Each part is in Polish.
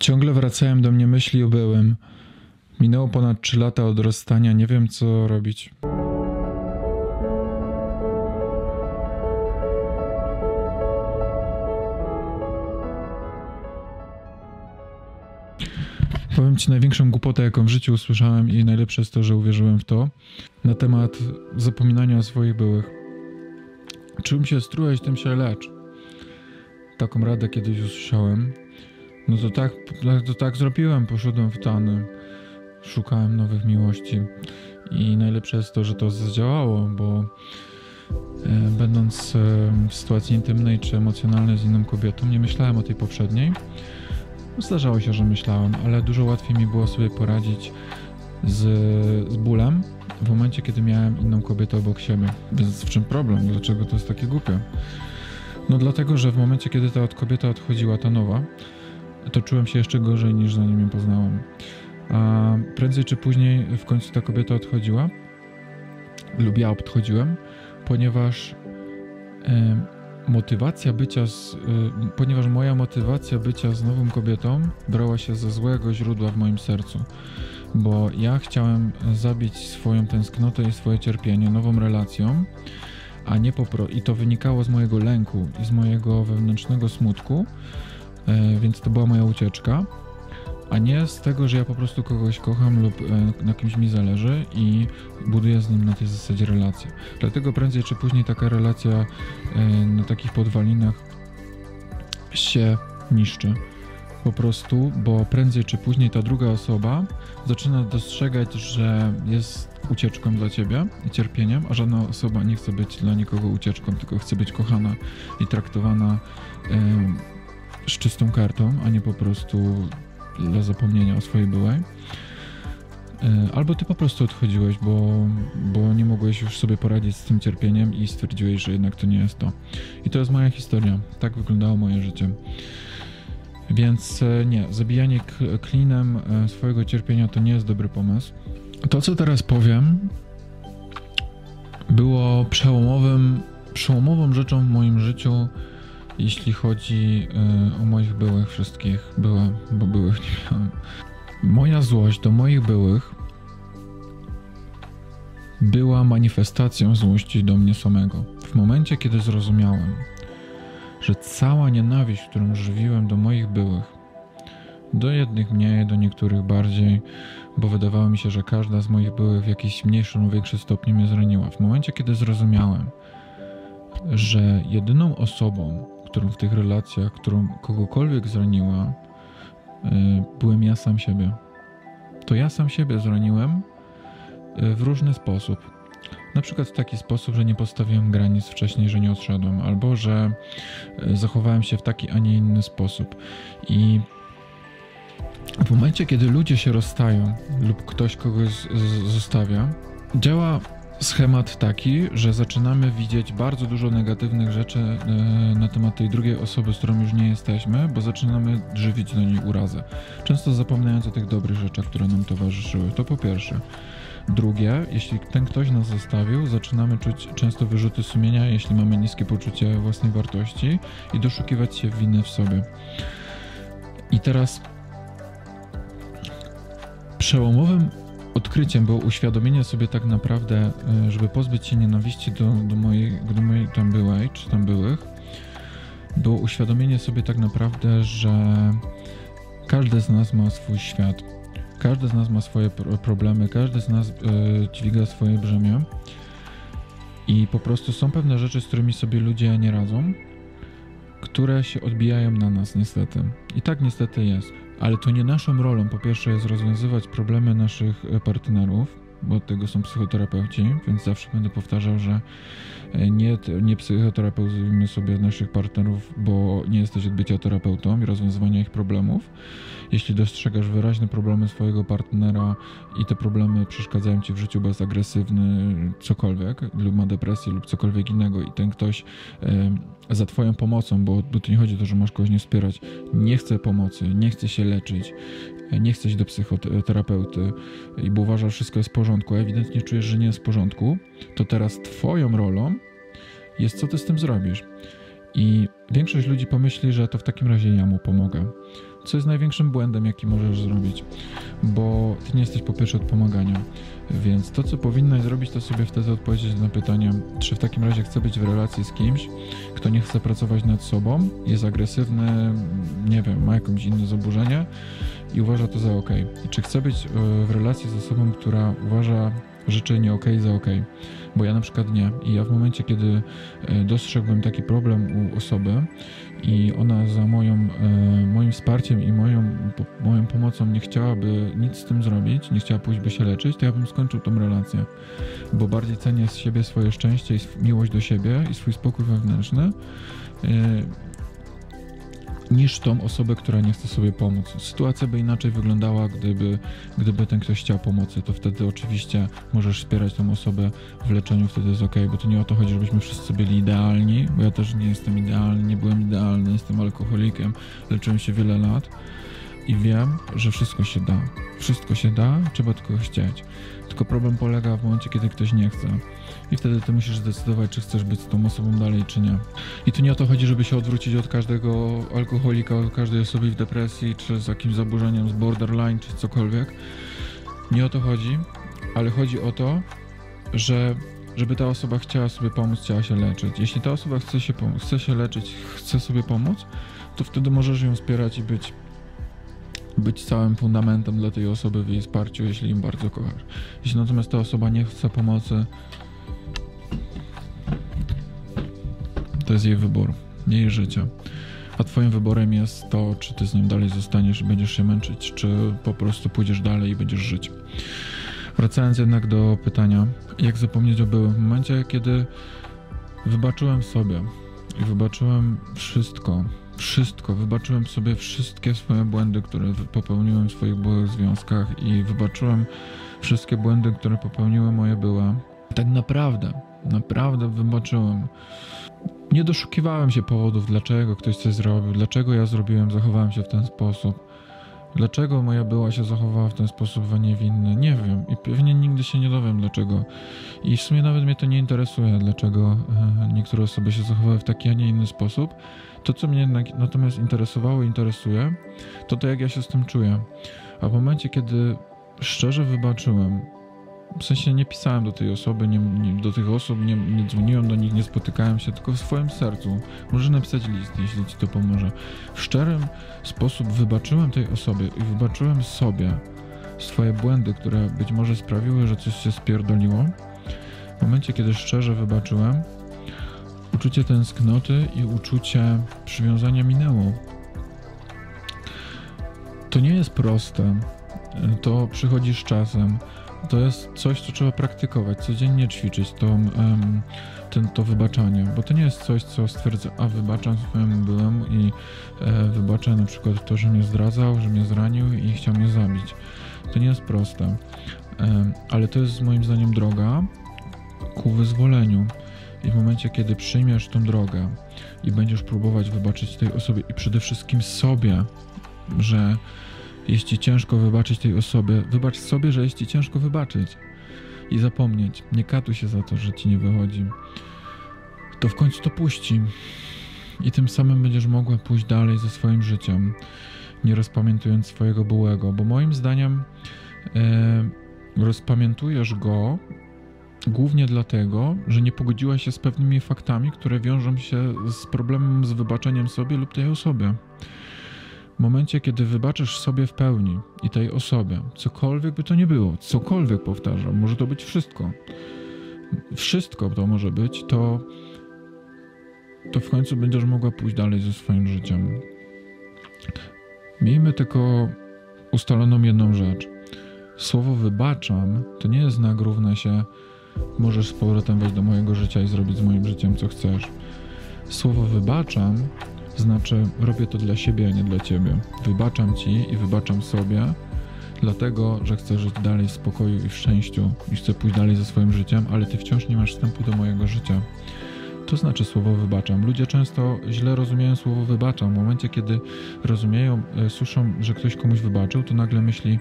Ciągle wracają do mnie myśli o byłym. Minęło ponad 3 lata od rozstania, nie wiem co robić. Powiem ci największą głupotę, jaką w życiu usłyszałem i najlepsze jest to, że uwierzyłem w to, na temat zapominania o swoich byłych. Czym się strułeś, tym się lecz. Taką radę kiedyś usłyszałem. No to tak, to tak zrobiłem, poszedłem w tany, szukałem nowych miłości i najlepsze jest to, że to zadziałało, bo e, będąc e, w sytuacji intymnej czy emocjonalnej z inną kobietą, nie myślałem o tej poprzedniej. Zdarzało się, że myślałem, ale dużo łatwiej mi było sobie poradzić z, z bólem w momencie, kiedy miałem inną kobietę obok siebie. Więc w czym problem? Dlaczego to jest takie głupie? No dlatego, że w momencie, kiedy ta kobieta odchodziła, ta nowa, to czułem się jeszcze gorzej niż zanim ją poznałem. A prędzej czy później w końcu ta kobieta odchodziła, lub ja odchodziłem, ponieważ motywacja bycia z, ponieważ moja motywacja bycia z nową kobietą brała się ze złego źródła w moim sercu, bo ja chciałem zabić swoją tęsknotę i swoje cierpienie nową relacją, a nie popro i to wynikało z mojego lęku i z mojego wewnętrznego smutku, więc to była moja ucieczka, a nie z tego, że ja po prostu kogoś kocham lub e, na kimś mi zależy i buduję z nim na tej zasadzie relację. Dlatego prędzej czy później taka relacja e, na takich podwalinach się niszczy. Po prostu, bo prędzej czy później ta druga osoba zaczyna dostrzegać, że jest ucieczką dla ciebie i cierpieniem, a żadna osoba nie chce być dla nikogo ucieczką, tylko chce być kochana i traktowana z czystą kartą, a nie po prostu dla zapomnienia o swojej byłej. E, albo ty po prostu odchodziłeś, bo, bo nie mogłeś już sobie poradzić z tym cierpieniem i stwierdziłeś, że jednak to nie jest to. I to jest moja historia. Tak wyglądało moje życie. Więc e, nie, zabijanie klinem e, swojego cierpienia to nie jest dobry pomysł. To, co teraz powiem, było przełomowym, przełomową rzeczą w moim życiu jeśli chodzi y, o moich byłych wszystkich, była, bo byłych nie miałem. Moja złość do moich byłych była manifestacją złości do mnie samego. W momencie, kiedy zrozumiałem, że cała nienawiść, którą żywiłem do moich byłych, do jednych mniej, do niektórych bardziej, bo wydawało mi się, że każda z moich byłych w jakiś mniejszy lub większy stopniu mnie zraniła. W momencie, kiedy zrozumiałem, że jedyną osobą, którą w tych relacjach, którą kogokolwiek zraniła, e, byłem ja sam siebie. To ja sam siebie zraniłem e, w różny sposób. Na przykład w taki sposób, że nie postawiłem granic wcześniej, że nie odszedłem, albo że e, zachowałem się w taki, a nie inny sposób. I w momencie, kiedy ludzie się rozstają lub ktoś kogoś zostawia, działa schemat taki, że zaczynamy widzieć bardzo dużo negatywnych rzeczy e, na temat tej drugiej osoby, z którą już nie jesteśmy, bo zaczynamy żywić do niej urazę. Często zapominając o tych dobrych rzeczach, które nam towarzyszyły. To po pierwsze. Drugie, jeśli ten ktoś nas zostawił, zaczynamy czuć często wyrzuty sumienia, jeśli mamy niskie poczucie własnej wartości i doszukiwać się winy w sobie. I teraz przełomowym odkryciem było uświadomienie sobie tak naprawdę, e, żeby pozbyć się nienawiści do, do, mojej, do mojej tam byłej, czy tam byłych, było uświadomienie sobie tak naprawdę, że każdy z nas ma swój świat. Każdy z nas ma swoje problemy, każdy z nas y, dźwiga swoje brzemię. I po prostu są pewne rzeczy, z którymi sobie ludzie nie radzą, które się odbijają na nas, niestety. I tak niestety jest. Ale to nie naszą rolą, po pierwsze, jest rozwiązywać problemy naszych e, partnerów, bo od tego są psychoterapeuci, więc zawsze będę powtarzał, że nie, nie psychoterapeutujmy sobie naszych partnerów, bo nie jesteś od bycia terapeutą i rozwiązywania ich problemów. Jeśli dostrzegasz wyraźne problemy swojego partnera i te problemy przeszkadzają ci w życiu, bo jest agresywny, cokolwiek, lub ma depresję, lub cokolwiek innego, i ten ktoś e, za Twoją pomocą, bo, bo to nie chodzi o to, że masz kogoś nie wspierać, nie chce pomocy, nie chce się leczyć, nie chce iść do psychoterapeuty, bo uważa, że wszystko jest w porządku, a ewidentnie czujesz, że nie jest w porządku, to teraz Twoją rolą jest, co Ty z tym zrobisz. I większość ludzi pomyśli, że to w takim razie ja mu pomogę. Co jest największym błędem, jaki możesz zrobić, bo ty nie jesteś po pierwsze od pomagania. Więc to, co powinnaś zrobić, to sobie wtedy odpowiedzieć na pytanie, czy w takim razie chcę być w relacji z kimś, kto nie chce pracować nad sobą, jest agresywny, nie wiem, ma jakieś inne zaburzenie i uważa to za ok. I czy chcę być e, w relacji z osobą, która uważa rzeczy nie ok za ok? Bo ja na przykład nie. I ja w momencie, kiedy e, dostrzegłem taki problem u osoby, i ona za moją, e, moim wsparciem i moją, moją pomocą nie chciałaby nic z tym zrobić, nie chciała pójść by się leczyć, to ja bym skończył tą relację. Bo bardziej cenię z siebie swoje szczęście i miłość do siebie i swój spokój wewnętrzny e, niż tą osobę, która nie chce sobie pomóc. Sytuacja by inaczej wyglądała, gdyby, gdyby ten ktoś chciał pomocy, to wtedy oczywiście możesz wspierać tą osobę w leczeniu, wtedy jest ok, bo to nie o to chodzi, żebyśmy wszyscy byli idealni, bo ja też nie jestem idealny, nie byłem idealny, jestem alkoholikiem, leczyłem się wiele lat i wiem, że wszystko się da. Wszystko się da, trzeba tylko chcieć. Tylko problem polega w momencie, kiedy ktoś nie chce. I wtedy ty musisz zdecydować, czy chcesz być z tą osobą dalej, czy nie. I tu nie o to chodzi, żeby się odwrócić od każdego alkoholika, od każdej osoby w depresji, czy z jakimś zaburzeniem z borderline, czy cokolwiek. Nie o to chodzi, ale chodzi o to, że żeby ta osoba chciała sobie pomóc, chciała się leczyć. Jeśli ta osoba chce się, chce się leczyć, chce sobie pomóc, to wtedy możesz ją wspierać i być być całym fundamentem dla tej osoby w jej wsparciu, jeśli im bardzo kochasz. Jeśli natomiast ta osoba nie chce pomocy, to jest jej wybór, jej życie. A twoim wyborem jest to, czy ty z nim dalej zostaniesz i będziesz się męczyć, czy po prostu pójdziesz dalej i będziesz żyć. Wracając jednak do pytania, jak zapomnieć o byłym? W momencie, kiedy wybaczyłem sobie i wybaczyłem wszystko, wszystko. Wybaczyłem sobie wszystkie swoje błędy, które popełniłem w swoich byłych związkach i wybaczyłem wszystkie błędy, które popełniły moje były. Tak naprawdę, naprawdę wybaczyłem. Nie doszukiwałem się powodów, dlaczego ktoś coś zrobił, dlaczego ja zrobiłem, zachowałem się w ten sposób. Dlaczego moja była się zachowała w ten sposób, a nie w inny? Nie wiem i pewnie nigdy się nie dowiem dlaczego. I w sumie nawet mnie to nie interesuje, dlaczego e, niektóre osoby się zachowały w taki, a nie inny sposób. To, co mnie natomiast interesowało i interesuje, to to, jak ja się z tym czuję. A w momencie, kiedy szczerze wybaczyłem, w sensie nie pisałem do tej osoby, nie, nie, do tych osób, nie, nie dzwoniłem do nich, nie spotykałem się, tylko w swoim sercu. Możesz napisać list, jeśli ci to pomoże. W szczerym sposób wybaczyłem tej osobie i wybaczyłem sobie swoje błędy, które być może sprawiły, że coś się spierdoliło. W momencie, kiedy szczerze wybaczyłem, uczucie tęsknoty i uczucie przywiązania minęło. To nie jest proste. To przychodzi z czasem. To jest coś, co trzeba praktykować, codziennie ćwiczyć to, um, ten, to wybaczanie, bo to nie jest coś, co stwierdza, a wybaczam swojemu byłemu i e, wybaczę na przykład to, że mnie zdradzał, że mnie zranił i chciał mnie zabić. To nie jest proste, e, ale to jest moim zdaniem droga ku wyzwoleniu. I w momencie, kiedy przyjmiesz tą drogę i będziesz próbować wybaczyć tej osobie i przede wszystkim sobie, że jest ci ciężko wybaczyć tej osobie, wybacz sobie, że jest ci ciężko wybaczyć i zapomnieć. Nie katuj się za to, że ci nie wychodzi. To w końcu to puści. I tym samym będziesz mogła pójść dalej ze swoim życiem, nie rozpamiętując swojego byłego, bo moim zdaniem e, rozpamiętujesz go Głównie dlatego, że nie pogodziła się z pewnymi faktami, które wiążą się z problemem z wybaczeniem sobie lub tej osobie. W momencie, kiedy wybaczysz sobie w pełni i tej osobie, cokolwiek by to nie było, cokolwiek powtarzam, może to być wszystko, wszystko to może być, to, to w końcu będziesz mogła pójść dalej ze swoim życiem. Miejmy tylko ustaloną jedną rzecz. Słowo wybaczam to nie jest znak równa się Możesz z powrotem wejść do mojego życia i zrobić z moim życiem co chcesz. Słowo wybaczam znaczy robię to dla siebie, a nie dla ciebie. Wybaczam ci i wybaczam sobie, dlatego, że chcę żyć dalej w spokoju i w szczęściu i chcę pójść dalej ze swoim życiem, ale ty wciąż nie masz wstępu do mojego życia. To znaczy słowo wybaczam. Ludzie często źle rozumieją słowo wybaczam. W momencie, kiedy rozumieją, e, słyszą, że ktoś komuś wybaczył, to nagle myśli,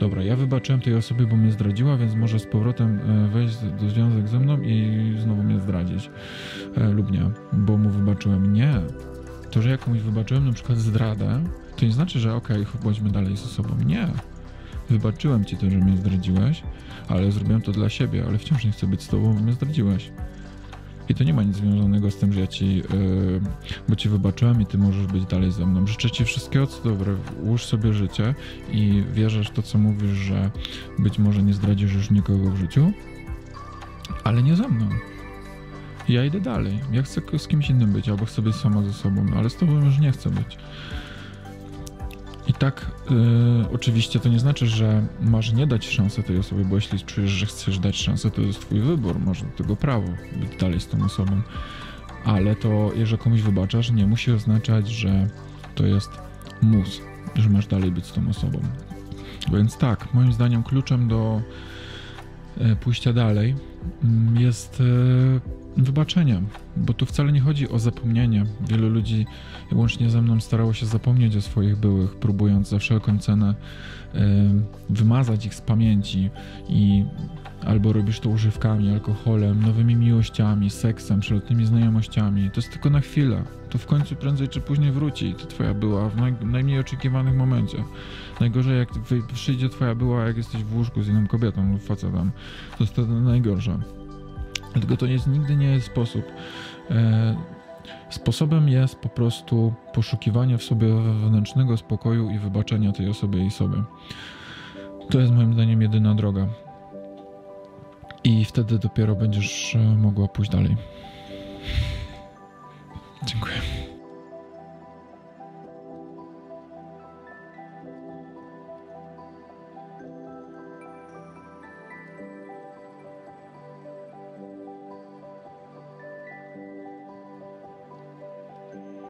dobra, ja wybaczyłem tej osobie, bo mnie zdradziła, więc może z powrotem e, wejść do związek ze mną i znowu mnie zdradzić. E, lub nie, bo mu wybaczyłem. Nie. To, że ja komuś wybaczyłem na przykład zdradę, To nie znaczy, że okej, okay, bądźmy dalej ze sobą. Nie. Wybaczyłem ci to, że mnie zdradziłeś, ale zrobiłem to dla siebie, ale wciąż nie chcę być z tobą, bo mnie zdradziłeś. I to nie ma nic związanego z tym, że ja ci, yy, bo ci wybaczyłem i ty możesz być dalej ze mną. Życzę ci wszystkiego, co dobre. Łóż sobie życie i wierzysz w to, co mówisz, że być może nie zdradzisz już nikogo w życiu, ale nie ze mną. Ja idę dalej. Ja chcę z kimś innym być, albo chcę być sama ze sobą, ale z tobą już nie chcę być. I tak, yy, oczywiście to nie znaczy, że masz nie dać szansy tej osobie, bo jeśli czujesz, że chcesz dać szansę, to jest twój wybór, masz do tego prawo być dalej z tą osobą. Ale to, jeżeli komuś wybaczasz, nie musi oznaczać, że to jest mus, że masz dalej być z tą osobą. Więc tak, moim zdaniem kluczem do yy, pójścia dalej yy, jest yy, wybaczenia, bo tu wcale nie chodzi o zapomnienie. Wielu ludzi, łącznie ze mną, starało się zapomnieć o swoich byłych, próbując za wszelką cenę y, wymazać ich z pamięci i albo robisz to używkami, alkoholem, nowymi miłościami, seksem, przelotnymi znajomościami. To jest tylko na chwilę. To w końcu prędzej czy później wróci. To twoja była w naj, najmniej oczekiwanych momencie. Najgorzej jak przyjdzie twoja była, jak jesteś w łóżku z inną kobietą lub facetem. To jest wtedy najgorsze. Dlatego to jest, nigdy nie jest sposób. E, sposobem jest po prostu poszukiwanie w sobie wewnętrznego spokoju i wybaczenia tej osobie i sobie. To jest moim zdaniem jedyna droga. I wtedy dopiero będziesz e, mogła pójść dalej. Dziękuję.